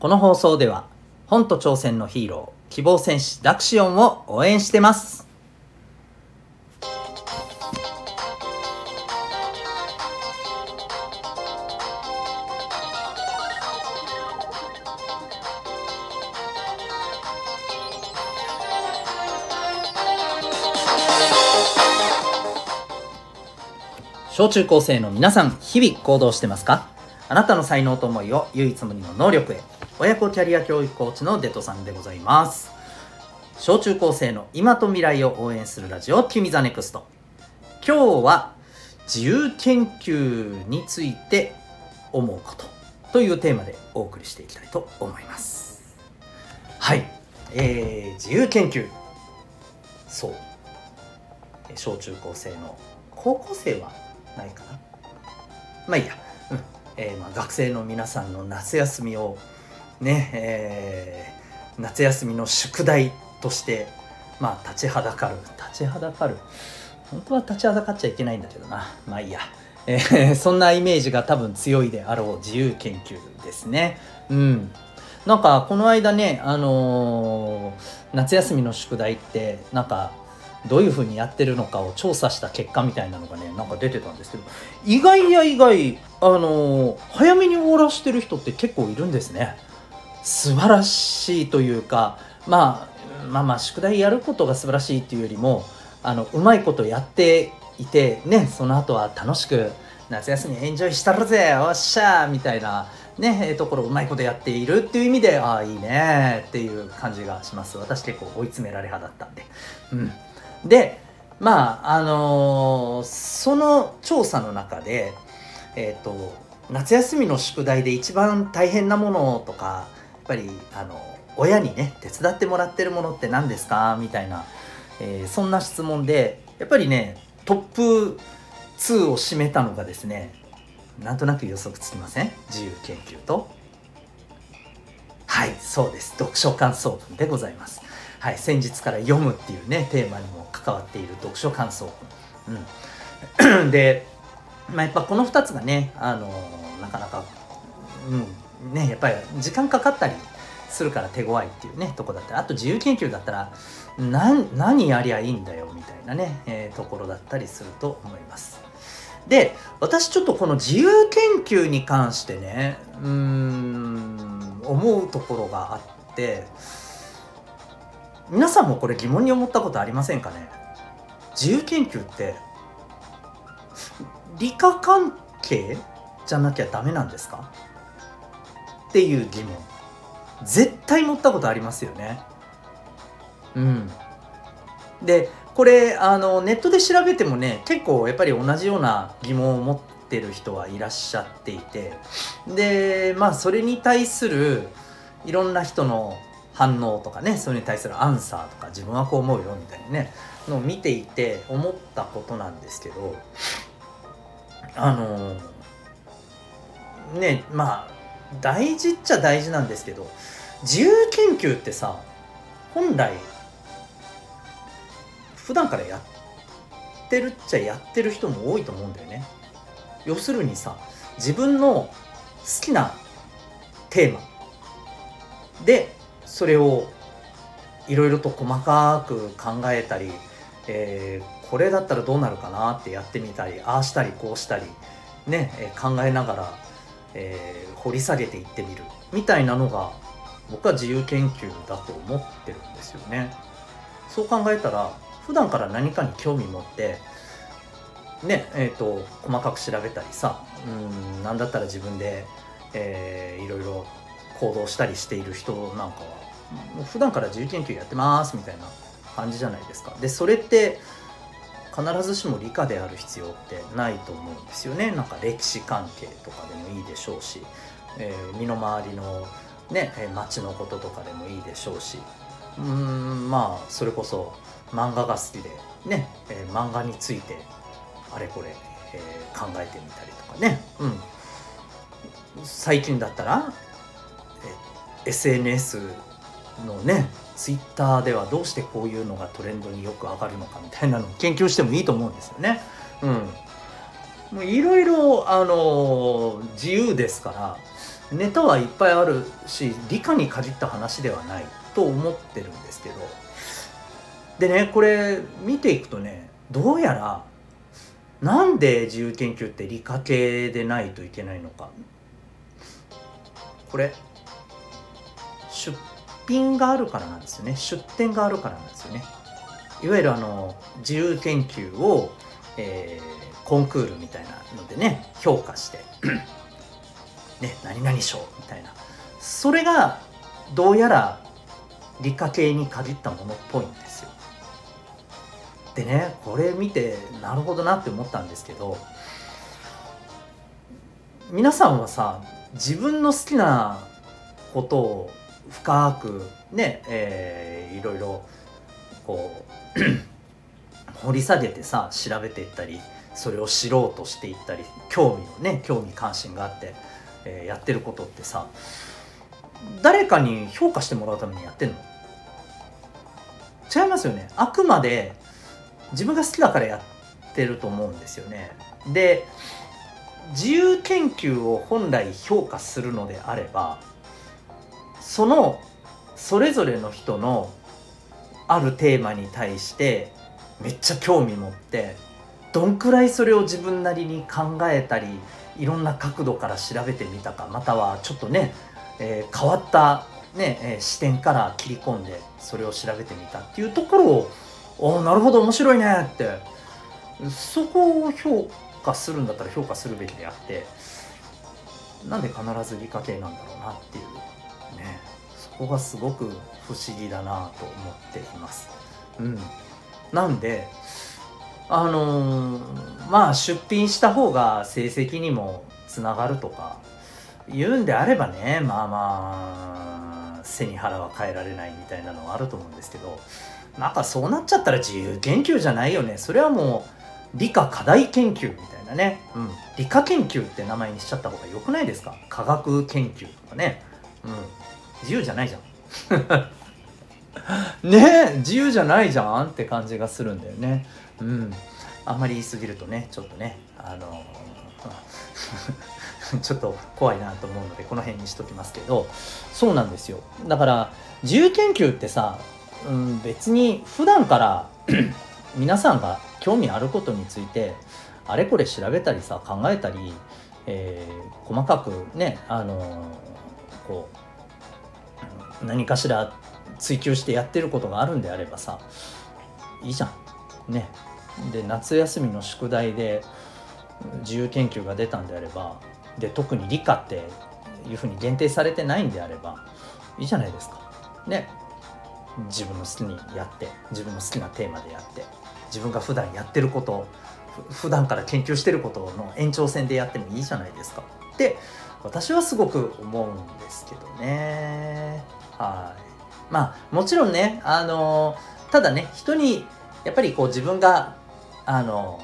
この放送では本と挑戦のヒーロー希望戦士ダクシオンを応援してます。小中高生の皆さん日々行動してますか？あなたの才能と思いを唯一無二の能力へ親子キャリア教育コーチのデトさんでございます。小中高生の今と未来を応援するラジオ君 the NEXT。今日は自由研究について思うことというテーマでお送りしていきたいと思います。はい。えー、自由研究。そう。小中高生の高校生はないかな。まあいいや、うん。えーまあ、学生の皆さんの夏休みをね、えー、夏休みの宿題としてまあ立ちはだかる。立ちはだかる。本当は立ちはだかっちゃいけないんだけどな。まあいいや、えー、そんなイメージが多分強いであろう自由研究ですね。うん。なんかこの間ねあのー、夏休みの宿題ってなんかどういうふうにやってるのかを調査した結果みたいなのがねなんか出てたんですけど意外や意外あのー、早めに終わらしてる人って結構いるんですね。素晴らしいというか、まあ、まあまあ宿題やることが素晴らしいっていうよりもあのうまいことやっていてねその後は楽しく夏休みエンジョイしたるぜおっしゃみたいなねえ、ところうまいことやっているっていう意味でああいいねっていう感じがします。私結構追い詰められ派だったんで。うん。でまああのー、その調査の中でえっ、ー、と夏休みの宿題で一番大変なものとかぱりあの親にね手伝ってもらってるものって何ですか？みたいな、えー、そんな質問でやっぱりねトップ2を占めたのがですねなんとなく予測つきません？自由研究と。はいそうです。読書感想文でございます。はい、先日から読むっていうねテーマにも関わっている読書感想文、うん、で、まあ、やっぱこの2つがねあのなかなか、うんね、やっぱり時間かかったりするから手強いっていうねとこだったり。あと自由研究だったら何やりゃいいんだよみたいなね、えー、ところだったりすると思います。で私ちょっとこの自由研究に関してねうーん思うところがあって皆さんもこれ疑問に思ったことありませんかね？自由研究って理科関係じゃなきゃダメなんですか？っていう疑問。絶対持ったことありますよね。うん。でこれあのネットで調べてもね結構やっぱり同じような疑問を持ってる人はいらっしゃっていて。でまあそれに対するいろんな人の反応とかねそれに対するアンサーとか自分はこう思うよみたいなねのを見ていて思ったことなんですけど。あのねまあ大事っちゃ大事なんですけど自由研究ってさ本来普段からやってるっちゃやってる人も多いと思うんだよね。要するにさ自分の好きなテーマでそれをいろいろと細かく考えたり、えー、これだったらどうなるかなってやってみたりああしたりこうしたりね、考えながら、えー、掘り下げていってみるみたいなのが僕は自由研究だと思ってるんですよね。そう考えたら普段から何かに興味持ってねえーと、細かく調べたりさうん何だったら自分で、えー、いろいろ行動したりしている人なんかはもう普段から自由研究やってますみたいな感じじゃないですか。でそれって必ずしも理科である必要ってないと思うんですよね。なんか歴史関係とかでもいいでしょうし、えー、身の回りのね街のこととかでもいいでしょうし。うーんまあそれこそ漫画が好きでね、えー、漫画についてあれこれ、えー、考えてみたりとかね、うん、最近だったら、え SNS のねツイッターではどうしてこういうのがトレンドによく上がるのかみたいなのを研究してもいいと思うんですよね。うん、もういろいろあの自由ですからネタはいっぱいあるし理科に限った話ではないと思ってるんですけどでねこれ見ていくとねどうやらなんで自由研究って理科系でないといけないのかこれ出品があるからなんですよね。出典があるからなんですよね。いわゆるあの自由研究を、えー、コンクールみたいなのでね評価して ね何々賞みたいな。それがどうやら理科系に限ったものっぽいんですよ。でねこれ見てなるほどなって思ったんですけど皆さんはさ自分の好きなことを深くね、えー、いろいろこう 掘り下げてさ調べていったりそれを知ろうとしていったり興味をね興味関心があって、えー、やってることってさ誰かに評価してもらうためにやってんの？違いますよね。あくまで自分が好きだからやってると思うんですよね。で自由研究を本来評価するのであればそのそれぞれの人のあるテーマに対してめっちゃ興味持ってどんくらいそれを自分なりに考えたりいろんな角度から調べてみたかまたはちょっとね、えー、変わったね、えー、視点から切り込んでそれを調べてみたっていうところをおなるほど面白いねって。そこを評価するんだったら評価するべきであってなんで必ず理科系なんだろうなっていうこがすごく不思議だなと思っています。うん、なんであのー、まあ出品した方が成績にもつながるとか言うんであればねまあまあ背に腹は変えられないみたいなのはあると思うんですけどなんかそうなっちゃったら自由研究じゃないよね。それはもう理科課題研究みたいなね、うん、理科研究って名前にしちゃった方がよくないですか？科学研究とかね、うん、自由じゃないじゃん。ね自由じゃないじゃんって感じがするんだよね。うん。あんまり言い過ぎるとねちょっとねあの ちょっと怖いなと思うのでこの辺にしときますけど。そうなんですよ。だから自由研究ってさ、うん、別に普段から 皆さんが興味あることについてあれこれ調べたりさ考えたり、えー、細かくねあのこう何かしら追求してやってることがあるんであればさいいじゃん。ね。で夏休みの宿題で自由研究が出たんであればで特に理科っていうふうに限定されてないんであればいいじゃないですか。ね。自分の好きにやって自分の好きなテーマでやって自分が普段やってること普段から研究してることの延長線でやってもいいじゃないですか。って私はすごく思うんですけどね。はいまあもちろんねあのただね人にやっぱりこう自分があの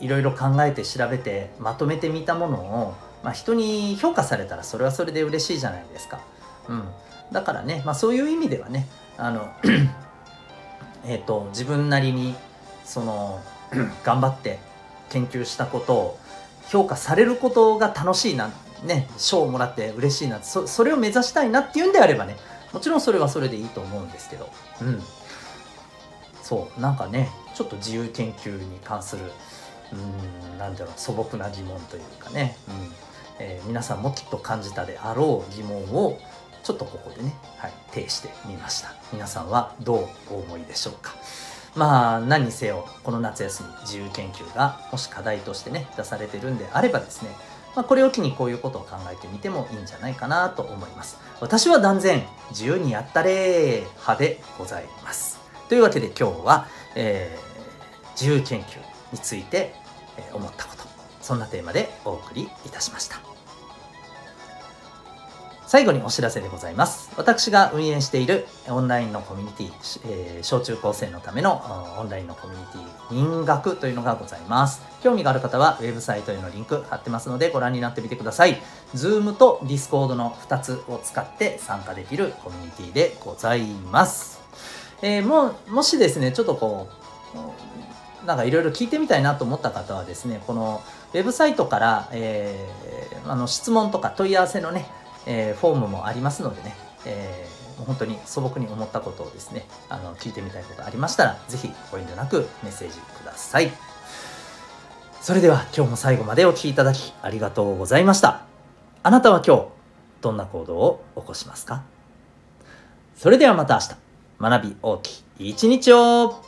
いろいろ考えて調べてまとめてみたものを、まあ、人に評価されたらそれはそれで嬉しいじゃないですか。うん、だからね、まあ、そういう意味ではねあの えと自分なりにその 頑張って研究したことを評価されることが楽しいなね賞をもらって嬉しいなそそれを目指したいなっていうんであればねもちろんそれはそれでいいと思うんですけど。うん。そうなんかねちょっと自由研究に関するうんなんだろう素朴な疑問というかね、うん。えー、皆さんもきっと感じたであろう疑問をちょっとここでね、はい、呈してみました。皆さんはどうお思いでしょうか。まあ何にせよこの夏休み自由研究がもし課題としてね出されてるんであればですね、まあ、これを機にこういうことを考えてみてもいいんじゃないかなと思います。私は断然自由にやったれー派でございます。というわけで今日は、えー、自由研究について思ったこと。そんなテーマでお送りいたしました。最後にお知らせでございます。私が運営しているオンラインのコミュニティ、えー、小中高生のためのオンラインのコミュニティ民学というのがございます。興味がある方はウェブサイトへのリンク貼ってますのでご覧になってみてください。Zoom と Discord の2つを使って参加できるコミュニティでございます。えー、ももしですねちょっとこうなんかいろいろ聞いてみたいなと思った方はですねこのウェブサイトから、えー、あの質問とか問い合わせのね、えー、フォームもありますのでね、えー、もう本当に素朴に思ったことをですね、あの聞いてみたいことありましたら、ぜひご遠慮なくメッセージください。それでは今日も最後までお聴きいただきありがとうございました。あなたは今日、どんな行動を起こしますか？それではまた明日、学び大きい一日を